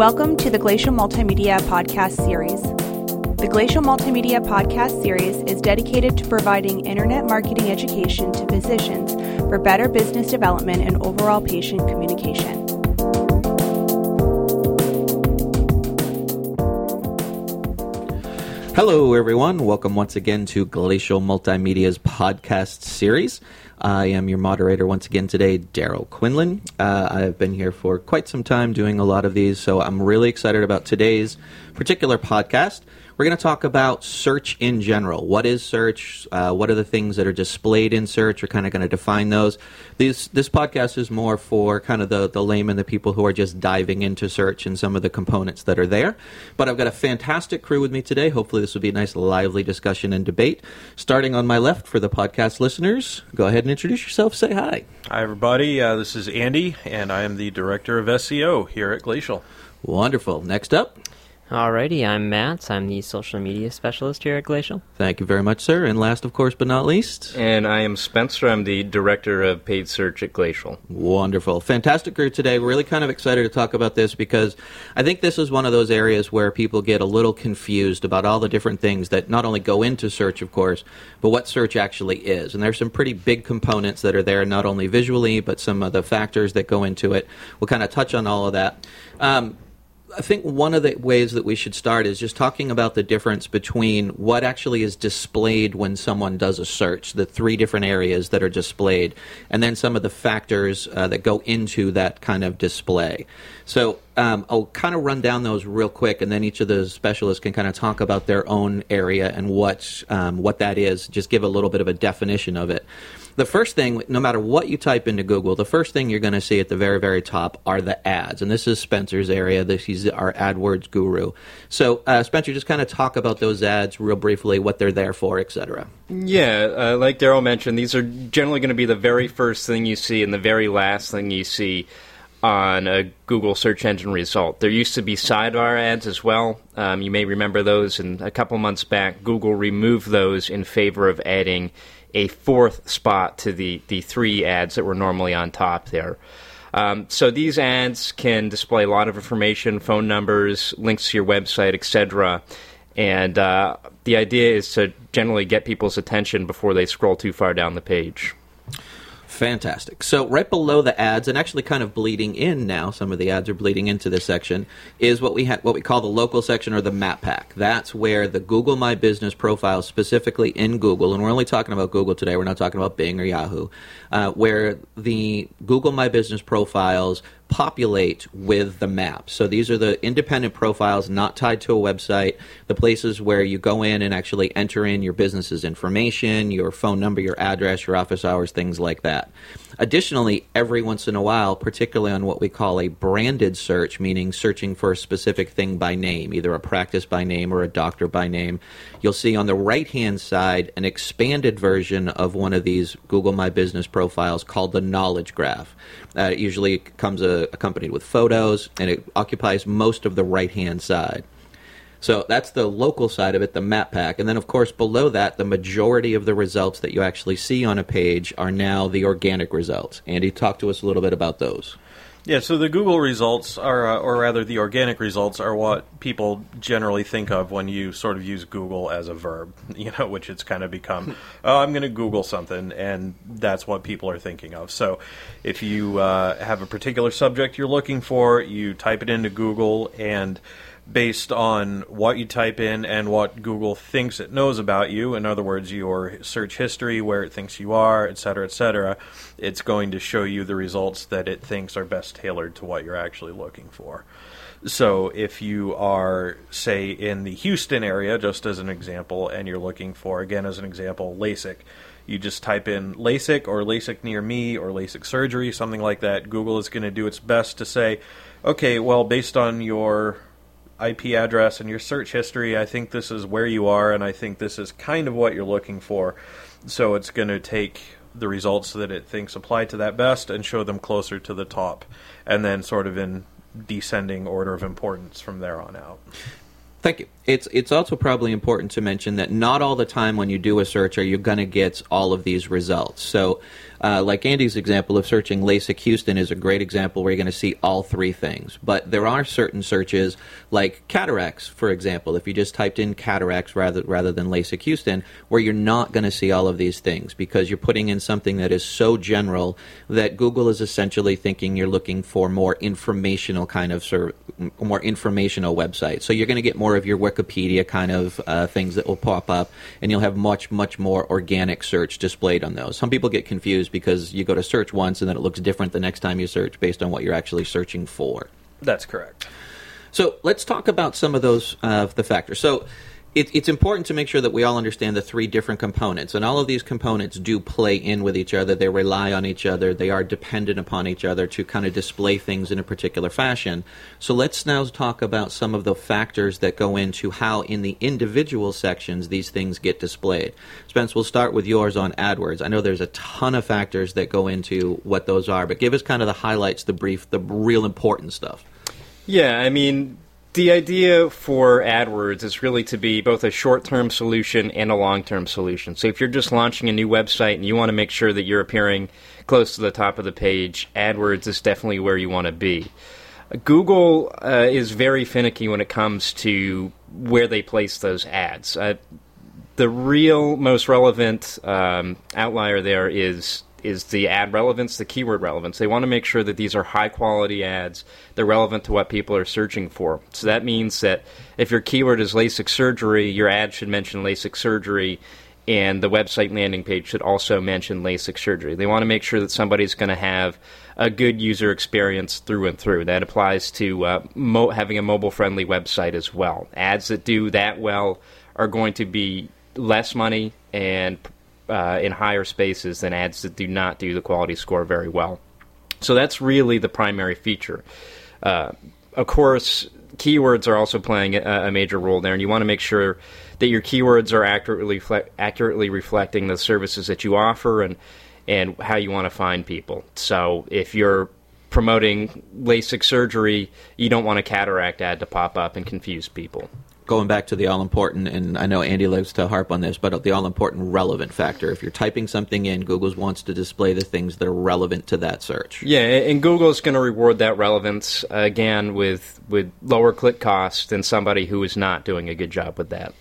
Welcome to the Glacial Multimedia Podcast Series. The Glacial Multimedia Podcast Series is dedicated to providing internet marketing education to physicians for better business development and overall patient communication. Hello, everyone. Welcome once again to Glacial Multimedia's podcast series. I am your moderator once again today, Darryl Quinlan. Uh, I've been here for quite some time doing a lot of these, so I'm really excited about today's particular podcast. We're going to talk about search in general. What is search? Uh, what are the things that are displayed in search? We're kind of going to define those. These, this podcast is more for kind of the, the layman, the people who are just diving into search and some of the components that are there. But I've got a fantastic crew with me today. Hopefully, this will be a nice, lively discussion and debate. Starting on my left for the podcast listeners, go ahead and introduce yourself. Say hi. Hi, everybody. Uh, this is Andy, and I am the Director of SEO here at Glacial. Wonderful. Next up. Alrighty, I'm Matt. I'm the social media specialist here at Glacial. Thank you very much, sir. And last, of course, but not least. And I am Spencer. I'm the director of paid search at Glacial. Wonderful. Fantastic group today. We're really kind of excited to talk about this because I think this is one of those areas where people get a little confused about all the different things that not only go into search, of course, but what search actually is. And there's some pretty big components that are there, not only visually, but some of the factors that go into it. We'll kind of touch on all of that. Um, I think one of the ways that we should start is just talking about the difference between what actually is displayed when someone does a search, the three different areas that are displayed, and then some of the factors uh, that go into that kind of display. So um, I'll kind of run down those real quick, and then each of the specialists can kind of talk about their own area and what um, what that is. Just give a little bit of a definition of it the first thing, no matter what you type into Google, the first thing you're going to see at the very, very top are the ads. And this is Spencer's area. This he's our AdWords guru. So, uh, Spencer, just kind of talk about those ads real briefly, what they're there for, etc. Yeah, uh, like Darryl mentioned, these are generally going to be the very first thing you see and the very last thing you see on a Google search engine result. There used to be sidebar ads as well. Um, you may remember those, and a couple months back, Google removed those in favor of adding a fourth spot to the, the three ads that were normally on top there. Um, so these ads can display a lot of information, phone numbers, links to your website, etc. And uh, the idea is to generally get people's attention before they scroll too far down the page. Fantastic. So right below the ads, and actually kind of bleeding in now, some of the ads are bleeding into this section, is what we ha- what we call the local section or the map pack. That's where the Google My Business profile, specifically in Google, and we're only talking about Google today. We're not talking about Bing or Yahoo, uh, where the Google My Business profiles populate with the map. So these are the independent profiles not tied to a website, the places where you go in and actually enter in your business's information, your phone number, your address, your office hours, things like that. Additionally, every once in a while, particularly on what we call a branded search, meaning searching for a specific thing by name, either a practice by name or a doctor by name, you'll see on the right hand side an expanded version of one of these Google My Business profiles called the Knowledge Graph. Uh, it usually comes accompanied with photos, and it occupies most of the right hand side. So that's the local side of it, the map pack. And then, of course, below that, the majority of the results that you actually see on a page are now the organic results. Andy, talk to us a little bit about those. Yeah, so the Google results are, uh, or rather, the organic results are what people generally think of when you sort of use Google as a verb, you know, which it's kind of become, oh, I'm going to Google something, and that's what people are thinking of. So if you uh, have a particular subject you're looking for, you type it into Google, and based on what you type in and what Google thinks it knows about you. In other words, your search history, where it thinks you are, et cetera, et cetera. It's going to show you the results that it thinks are best tailored to what you're actually looking for. So if you are, say, in the Houston area, just as an example, and you're looking for, again, as an example, LASIK, you just type in LASIK or LASIK near me or LASIK surgery, something like that. Google is going to do its best to say, okay, well, based on your IP address and your search history, I think this is where you are, and I think this is kind of what you're looking for. So it's going to take the results that it thinks apply to that best and show them closer to the top, and then sort of in descending order of importance from there on out. Thank you. It's it's also probably important to mention that not all the time when you do a search are you going to get all of these results. So Uh, like Andy's example of searching LASIK Houston is a great example where you're going to see all three things. But there are certain searches, like cataracts, for example. If you just typed in cataracts rather rather than LASIK Houston, where you're not going to see all of these things because you're putting in something that is so general that Google is essentially thinking you're looking for more informational kind of ser- more informational website. So you're going to get more of your Wikipedia kind of uh, things that will pop up, and you'll have much much more organic search displayed on those. Some people get confused because you go to search once and then it looks different the next time you search based on what you're actually searching for. That's correct. So let's talk about some of those uh, the factors. So it, it's important to make sure that we all understand the three different components, and all of these components do play in with each other. They rely on each other. They are dependent upon each other to kind of display things in a particular fashion. So let's now talk about some of the factors that go into how, in the individual sections, these things get displayed. Spence, we'll start with yours on AdWords. I know there's a ton of factors that go into what those are, but give us kind of the highlights, the brief, the real important stuff. Yeah, I mean, the idea for AdWords is really to be both a short term solution and a long term solution. So if you're just launching a new website and you want to make sure that you're appearing close to the top of the page, AdWords is definitely where you want to be. Google uh, is very finicky when it comes to where they place those ads. Uh, the real most relevant um, outlier there is is the ad relevance, the keyword relevance. They want to make sure that these are high quality ads. They're relevant to what people are searching for. So that means that if your keyword is LASIK surgery, your ad should mention LASIK surgery, and the website landing page should also mention LASIK surgery. They want to make sure that somebody's going to have a good user experience through and through. That applies to uh, mo- having a mobile friendly website as well. Ads that do that well are going to be less money and uh, in higher spaces than ads that do not do the quality score very well. So that's really the primary feature. Uh, of course, keywords are also playing a, a, major role there, and you want to make sure that your keywords are accurately accurately reflecting the services that you offer and and how you want to find people. So if you're promoting LASIK surgery, you don't want a cataract ad to pop up and confuse people going back to the all important, and I know Andy likes to harp on this, but the all important relevant factor. If you're typing something in, Google wants to display the things that are relevant to that search. Yeah, and Google's going to reward that relevance uh, again with with lower click costs than somebody who is not doing a good job with that.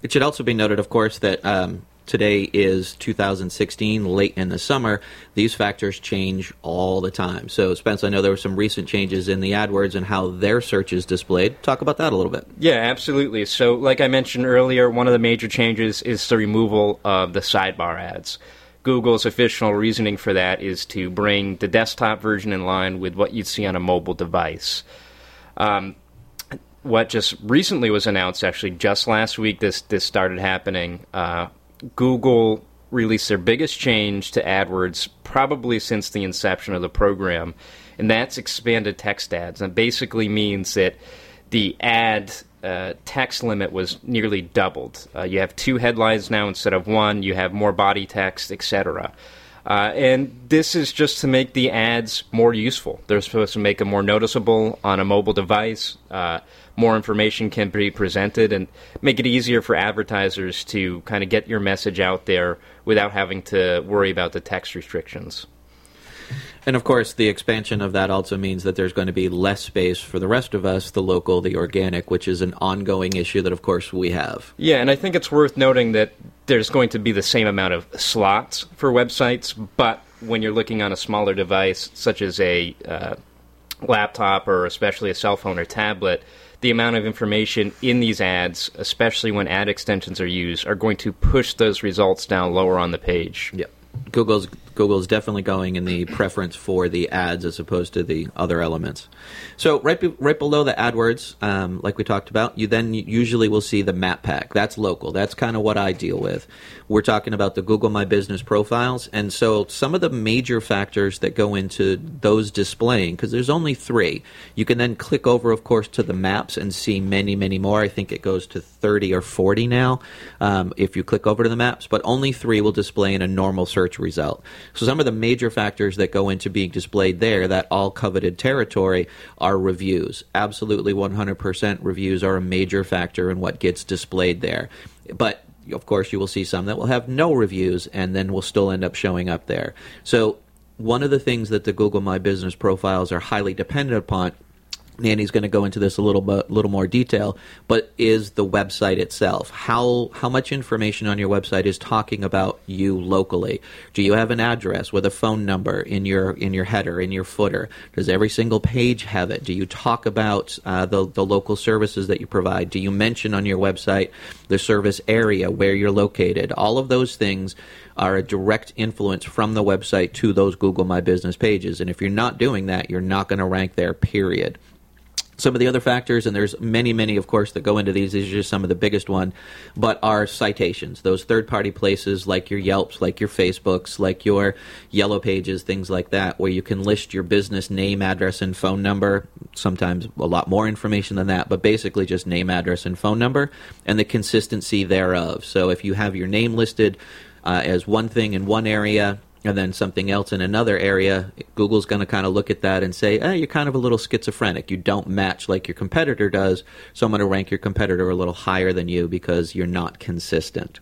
It should also be noted, of course, that um, today is 2016, late in the summer, these factors change all the time. So, Spence, I know there were some recent changes in the AdWords and how their search is displayed. Talk about that a little bit. Yeah, absolutely. So, like I mentioned earlier, one of the major changes is the removal of the sidebar ads. Google's official reasoning for that is to bring the desktop version in line with what you'd see on a mobile device. Um, what just recently was announced, actually, just last week, this this started happening. Uh, Google released their biggest change to AdWords probably since the inception of the program, and that's expanded text ads. And basically means that the ad uh, text limit was nearly doubled. Uh, you have two headlines now instead of one. You have more body text, etc. Uh, and this is just to make the ads more useful. They're supposed to make them more noticeable on a mobile device. More information can be presented and make it easier for advertisers to kind of get your message out there without having to worry about the text restrictions. And of course, the expansion of that also means that there's going to be less space for the rest of us, the local, the organic, which is an ongoing issue that, of course, we have. Yeah, and I think it's worth noting that there's going to be the same amount of slots for websites, but when you're looking on a smaller device, such as a uh, laptop or especially a cell phone or tablet, the amount of information in these ads, especially when ad extensions are used, are going to push those results down lower on the page. Yep. Google's Google is definitely going in the preference for the ads as opposed to the other elements. So right be, right below the AdWords, um, like we talked about, you then usually will see the map pack. That's local. That's kind of what I deal with. We're talking about the Google My Business profiles, and so some of the major factors that go into those displaying because there's only three. You can then click over, of course, to the maps and see many, many more. I think it goes to 30 or 40 now um, if you click over to the maps, but only three will display in a normal search result. So some of the major factors that go into being displayed there, that all coveted territory, are reviews. Absolutely 100% reviews are a major factor in what gets displayed there. But of course, you will see some that will have no reviews and then will still end up showing up there. So, one of the things that the Google My Business profiles are highly dependent upon Andy's going to go into this a little bit, little more detail, but is the website itself. How how much information on your website is talking about you locally? Do you have an address with a phone number in your in your header in your footer? Does every single page have it? Do you talk about uh, the the local services that you provide? Do you mention on your website the service area where you're located? All of those things are a direct influence from the website to those Google My Business pages. And if you're not doing that, you're not going to rank there. Period some of the other factors, and there's many, many, of course, that go into these. These are just some of the biggest one, but are citations. Those third-party places like your Yelps, like your Facebooks, like your Yellow Pages, things like that, where you can list your business name, address, and phone number. Sometimes a lot more information than that, but basically just name, address, and phone number, and the consistency thereof. So if you have your name listed uh, as one thing in one area and then something else in another area, Google's going to kind of look at that and say, eh, you're kind of a little schizophrenic. You don't match like your competitor does, so I'm going to rank your competitor a little higher than you because you're not consistent.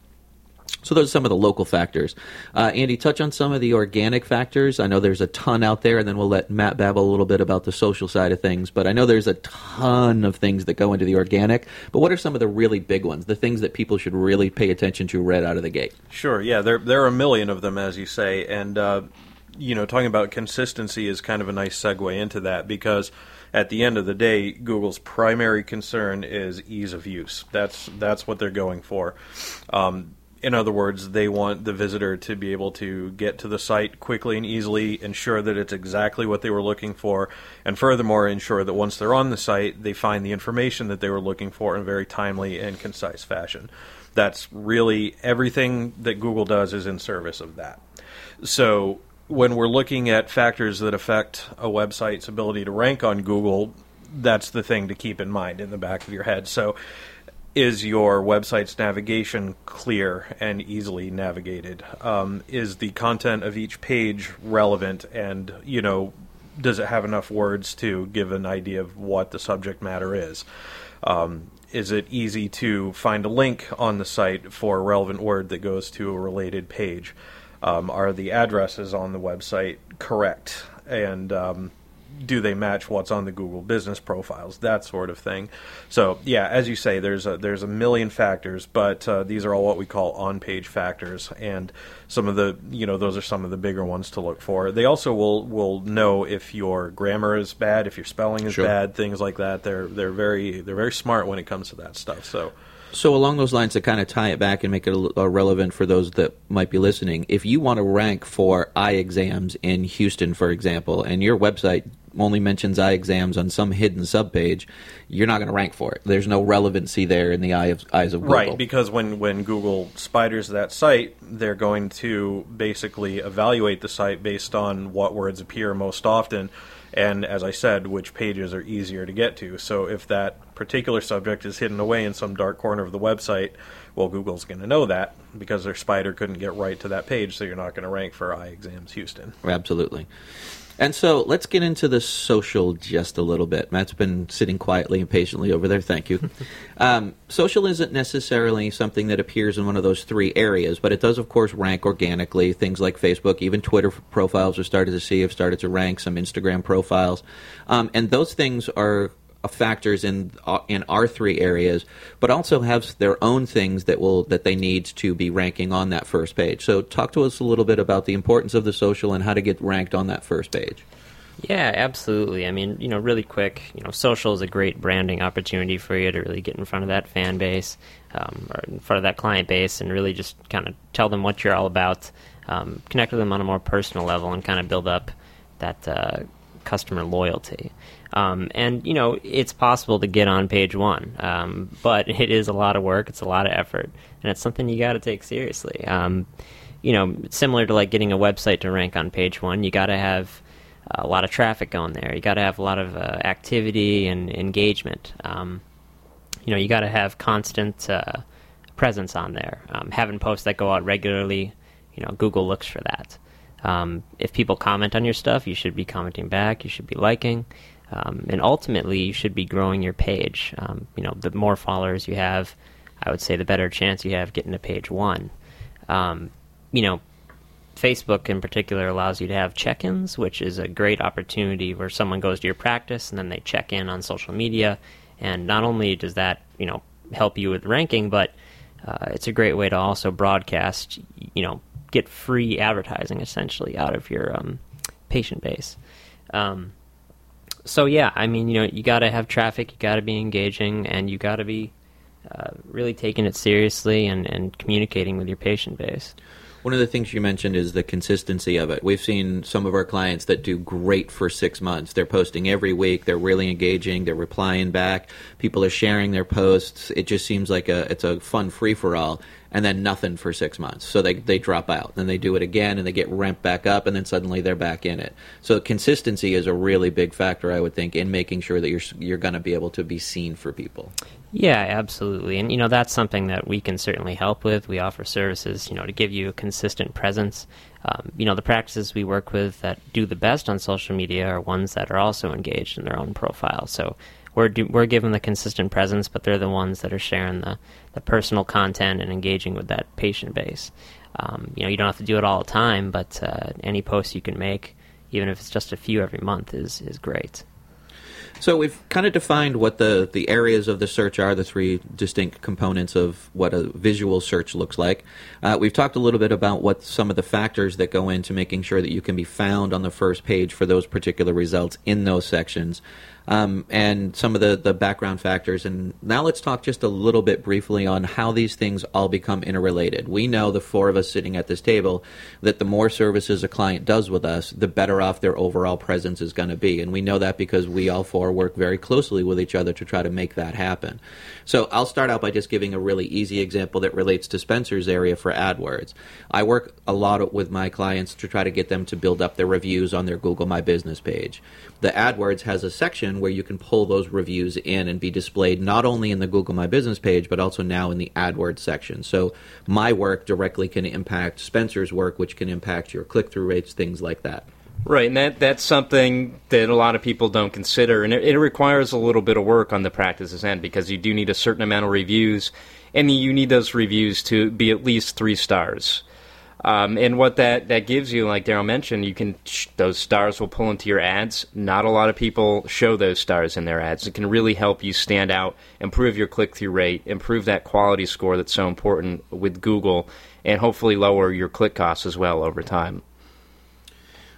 So those are some of the local factors. Uh, Andy, touch on some of the organic factors. I know there's a ton out there, and then we'll let Matt babble a little bit about the social side of things. But I know there's a ton of things that go into the organic. But what are some of the really big ones? The things that people should really pay attention to right out of the gate? Sure. Yeah, there there are a million of them, as you say, and uh, you know, talking about consistency is kind of a nice segue into that because at the end of the day, Google's primary concern is ease of use. That's that's what they're going for. Um, in other words, they want the visitor to be able to get to the site quickly and easily, ensure that it's exactly what they were looking for, and furthermore, ensure that once they're on the site, they find the information that they were looking for in a very timely and concise fashion. That's really everything that Google does is in service of that. So, when we're looking at factors that affect a website's ability to rank on Google, that's the thing to keep in mind in the back of your head. So, is your website's navigation clear and easily navigated? Um, is the content of each page relevant and, you know, does it have enough words to give an idea of what the subject matter is? Um, is it easy to find a link on the site for a relevant word that goes to a related page? Um, are the addresses on the website correct? And um, do they match what's on the Google business profiles, that sort of thing. So yeah, as you say, there's a, there's a million factors, but uh, these are all what we call on-page factors, and some of the you know those are some of the bigger ones to look for. They also will will know if your grammar is bad, if your spelling is Sure. bad, things like that. They're they're very they're very smart when it comes to that stuff. So. So along those lines, to kind of tie it back and make it uh, relevant for those that might be listening, if you want to rank for eye exams in Houston, for example, and your website only mentions eye exams on some hidden subpage, you're not going to rank for it. There's no relevancy there in the eye of, eyes of Google. Right, because when, when Google spiders that site, they're going to basically evaluate the site based on what words appear most often, and as I said, which pages are easier to get to. So if that particular subject is hidden away in some dark corner of the website, well, Google's going to know that because their spider couldn't get right to that page, so you're not going to rank for eye exams Houston. Absolutely. And so let's get into the social just a little bit. Matt's been sitting quietly and patiently over there. Thank you. um, social isn't necessarily something that appears in one of those three areas, but it does, of course, rank organically. Things like Facebook, even Twitter profiles are started to see have started to rank. Some Instagram profiles, um, and those things are factors in uh, in our three areas, but also have their own things that will that they need to be ranking on that first page. So, talk to us a little bit about the importance of the social and how to get ranked on that first page. Yeah, absolutely. I mean, you know, really quick, you know, social is a great branding opportunity for you to really get in front of that fan base, um, or in front of that client base, and really just kind of tell them what you're all about, um, connect with them on a more personal level, and kind of build up that uh, customer loyalty. Um, and you know, it's possible to get on page one, um, but it is a lot of work. It's a lot of effort, and it's something you got to take seriously. Um, you know, similar to like getting a website to rank on page one, you got to have a lot of traffic going there. You got to have a lot of uh, activity and engagement. Um, you know, you got to have constant uh, presence on there. Um, having posts that go out regularly, you know, Google looks for that. Um, if people comment on your stuff, you should be commenting back. You should be liking, um, and ultimately, you should be growing your page. Um, you know, the more followers you have, I would say the better chance you have getting to page one. Um, you know, Facebook in particular allows you to have check ins, which is a great opportunity where someone goes to your practice and then they check in on social media. And not only does that, you know, help you with ranking, but uh, it's a great way to also broadcast, you know, get free advertising essentially out of your um, patient base. Um, so yeah, I mean, you know, you got to have traffic, you got to be engaging, and you got to be uh, really taking it seriously and, and communicating with your patient base. One of the things you mentioned is the consistency of it. We've seen some of our clients that do great for six months. They're posting every week. They're really engaging. They're replying back. People are sharing their posts. It just seems like a it's a fun free for all and then nothing for six months. So they, they drop out. Then they do it again and they get ramped back up and then suddenly they're back in it. So consistency is a really big factor, I would think, in making sure that you're, you're going to be able to be seen for people. Yeah, absolutely. And, you know, that's something that we can certainly help with. We offer services, you know, to give you a consistent presence. Um, you know, the practices we work with that do the best on social media are ones that are also engaged in their own profile. So we're do, we're given the consistent presence, but they're the ones that are sharing the, the personal content and engaging with that patient base. Um, you know, you don't have to do it all the time, but uh, any post you can make, even if it's just a few every month, is is great. So we've kind of defined what the, the areas of the search are, the three distinct components of what a visual search looks like. Uh, we've talked a little bit about what some of the factors that go into making sure that you can be found on the first page for those particular results in those sections um, and some of the, the background factors. And now let's talk just a little bit briefly on how these things all become interrelated. We know, the four of us sitting at this table, that the more services a client does with us, the better off their overall presence is going to be. And we know that because we all four work very closely with each other to try to make that happen. So I'll start out by just giving a really easy example that relates to Spencer's area for AdWords. I work a lot with my clients to try to get them to build up their reviews on their Google My Business page. The AdWords has a section where you can pull those reviews in and be displayed not only in the Google My Business page, but also now in the AdWords section. So my work directly can impact Spencer's work, which can impact your click through rates, things like that. Right, and that that's something that a lot of people don't consider, and it, it, requires a little bit of work on the practice's end because you do need a certain amount of reviews, and you need those reviews to be at least three stars. Um, and what that, that gives you, like Darryl mentioned, you can those stars will pull into your ads. Not a lot of people show those stars in their ads. It can really help you stand out, improve your click through rate, improve that quality score that's so important with Google, and hopefully lower your click costs as well over time.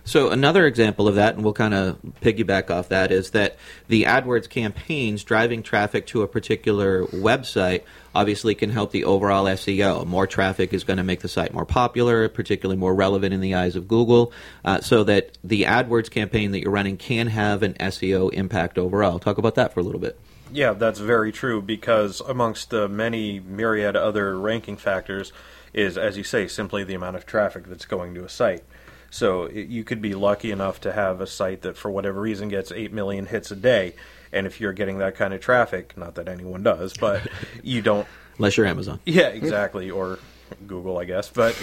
So another example of that, and we'll kind of piggyback off that, is that the AdWords campaigns driving traffic to a particular website obviously can help the overall SEO. More traffic is going to make the site more popular, particularly more relevant in the eyes of Google, uh, so that the AdWords campaign that you're running can have an SEO impact overall. Talk about that for a little bit. Yeah, that's very true because amongst the many myriad other ranking factors is, as you say, simply the amount of traffic that's going to a site. So it, you could be lucky enough to have a site that, for whatever reason, gets 8 million hits a day. And if you're getting that kind of traffic, not that anyone does, but you don't. Unless you're Amazon. Yeah, exactly. Or Google, I guess. But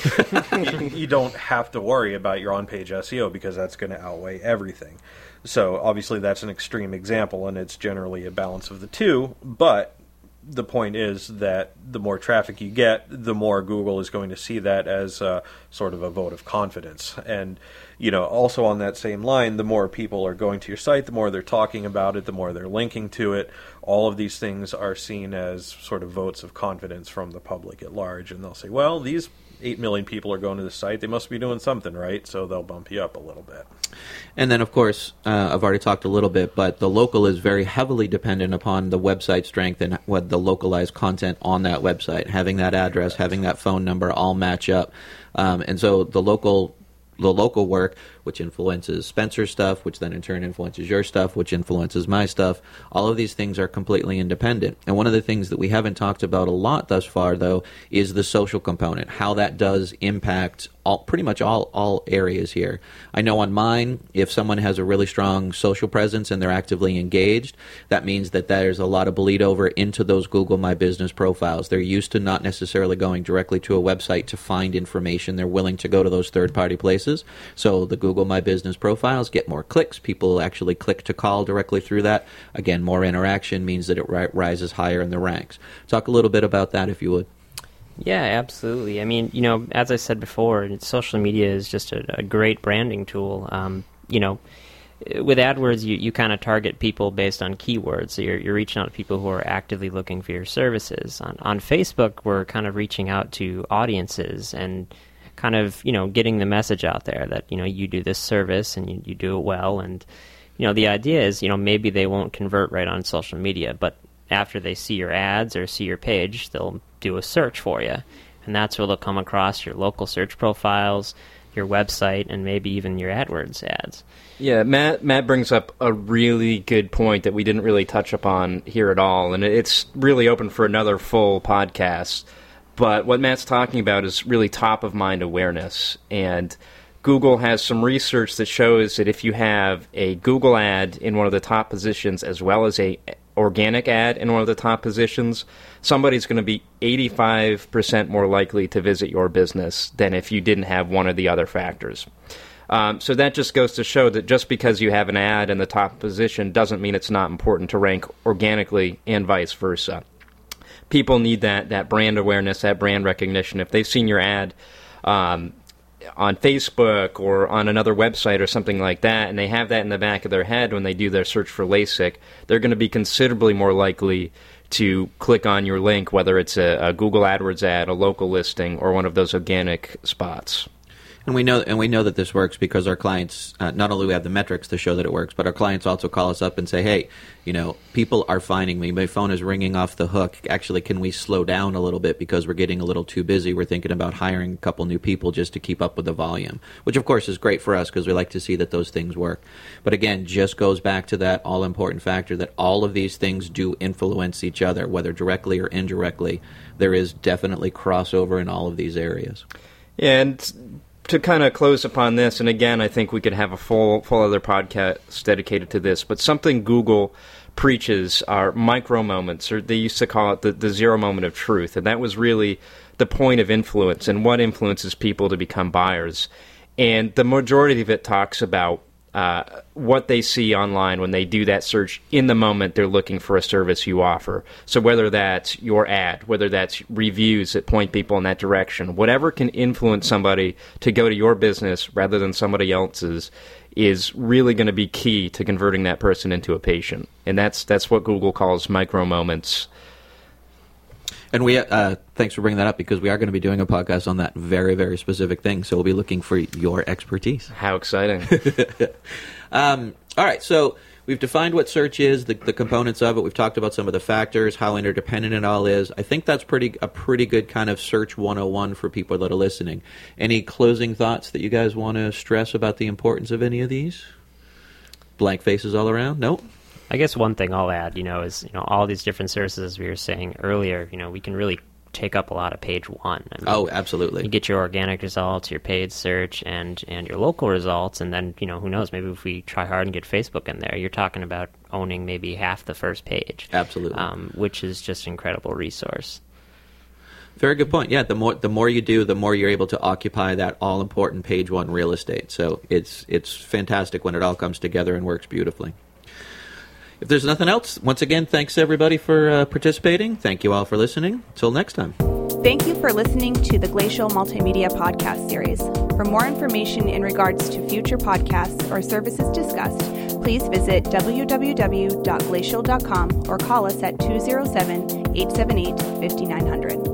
you, you don't have to worry about your on page SEO because that's going to outweigh everything. So obviously, that's an extreme example, and it's generally a balance of the two. But the point is that the more traffic you get, the more Google is going to see that as a, sort of a vote of confidence. And you know, also on that same line, the more people are going to your site, the more they're talking about it, the more they're linking to it. All of these things are seen as sort of votes of confidence from the public at large, and they'll say, "Well, these 8 million people are going to the site. They must be doing something right, so they'll bump you up a little bit. And then, of course, uh, I've already talked a little bit, but the local is very heavily dependent upon the website strength and what the localized content on that website. Having that address, having that phone number all match up. Um, and so the local the local work, which influences Spencer's stuff, which then in turn influences your stuff, which influences my stuff. All of these things are completely independent. And one of the things that we haven't talked about a lot thus far, though, is the social component, how that does impact all, pretty much all, all areas here. I know on mine, if someone has a really strong social presence and they're actively engaged, that means that there's a lot of bleed over into those Google My Business profiles. They're used to not necessarily going directly to a website to find information. They're willing to go to those third party places. So the Google Google My Business profiles, get more clicks. People actually click to call directly through that. Again, more interaction means that it ri- rises higher in the ranks. Talk a little bit about that, if you would. Yeah, absolutely. I mean, you know, as I said before, social media is just a, a great branding tool. Um, you know, with AdWords, you, you kind of target people based on keywords. So you're, you're reaching out to people who are actively looking for your services. On, on Facebook, we're kind of reaching out to audiences and kind of, you know, getting the message out there that, you know, you do this service and you, you do it well. And, you know, the idea is, you know, maybe they won't convert right on social media, but after they see your ads or see your page, they'll do a search for you. And that's where they'll come across your local search profiles, your website, and maybe even your AdWords ads. Yeah, Matt Matt brings up a really good point that we didn't really touch upon here at all, and it's really open for another full podcast. But what Matt's talking about is really top of mind awareness, and Google has some research that shows that if you have a Google ad in one of the top positions as well as a organic ad in one of the top positions, somebody's going to be 85% more likely to visit your business than if you didn't have one of the other factors. Um, so that just goes to show that just because you have an ad in the top position doesn't mean it's not important to rank organically and vice versa. People need that, that brand awareness, that brand recognition. If they've seen your ad um, on Facebook or on another website or something like that, and they have that in the back of their head when they do their search for LASIK, they're going to be considerably more likely to click on your link, whether it's a, a Google AdWords ad, a local listing, or one of those organic spots. And we know, and we know that this works because our clients uh, not only we have the metrics to show that it works, but our clients also call us up and say, "Hey, you know, people are finding me. My phone is ringing off the hook. Actually, can we slow down a little bit because we're getting a little too busy? We're thinking about hiring a couple new people just to keep up with the volume, which of course is great for us because we like to see that those things work. But again, just goes back to that all important factor that all of these things do influence each other, whether directly or indirectly. There is definitely crossover in all of these areas. And to kind of close upon this, and again, I think we could have a full full other podcast dedicated to this. But something Google preaches are micro moments, or they used to call it the, the zero moment of truth, and that was really the point of influence and what influences people to become buyers. And the majority of it talks about uh, what they see online when they do that search in the moment they're looking for a service you offer. So whether that's your ad, whether that's reviews that point people in that direction, whatever can influence somebody to go to your business rather than somebody else's is really going to be key to converting that person into a patient. And that's that's what Google calls micro moments. And we, uh, thanks for bringing that up because we are going to be doing a podcast on that very, very specific thing. So we'll be looking for your expertise. How exciting! um, all right, so we've defined what search is, the, the, components of it. We've talked about some of the factors, how interdependent it all is. I think that's pretty a pretty good kind of search 101 for people that are listening. Any closing thoughts that you guys want to stress about the importance of any of these? Blank faces all around? Nope. I guess one thing I'll add, you know, is you know all these different services as we were saying earlier. You know, we can really take up a lot of page one. I mean, oh, absolutely. You get your organic results, your paid search, and and your local results, and then you know who knows? Maybe if we try hard and get Facebook in there, you're talking about owning maybe half the first page. Absolutely, um, which is just an incredible resource. Very good point. Yeah, the more the more you do, the more you're able to occupy that all important page one real estate. So it's it's fantastic when it all comes together and works beautifully. If there's nothing else, once again, thanks everybody for uh, participating. Thank you all for listening. Until next time. Thank you for listening to the Glacial Multimedia Podcast Series. For more information in regards to future podcasts or services discussed, please visit www.glacial.com or call us at 207 878 5900.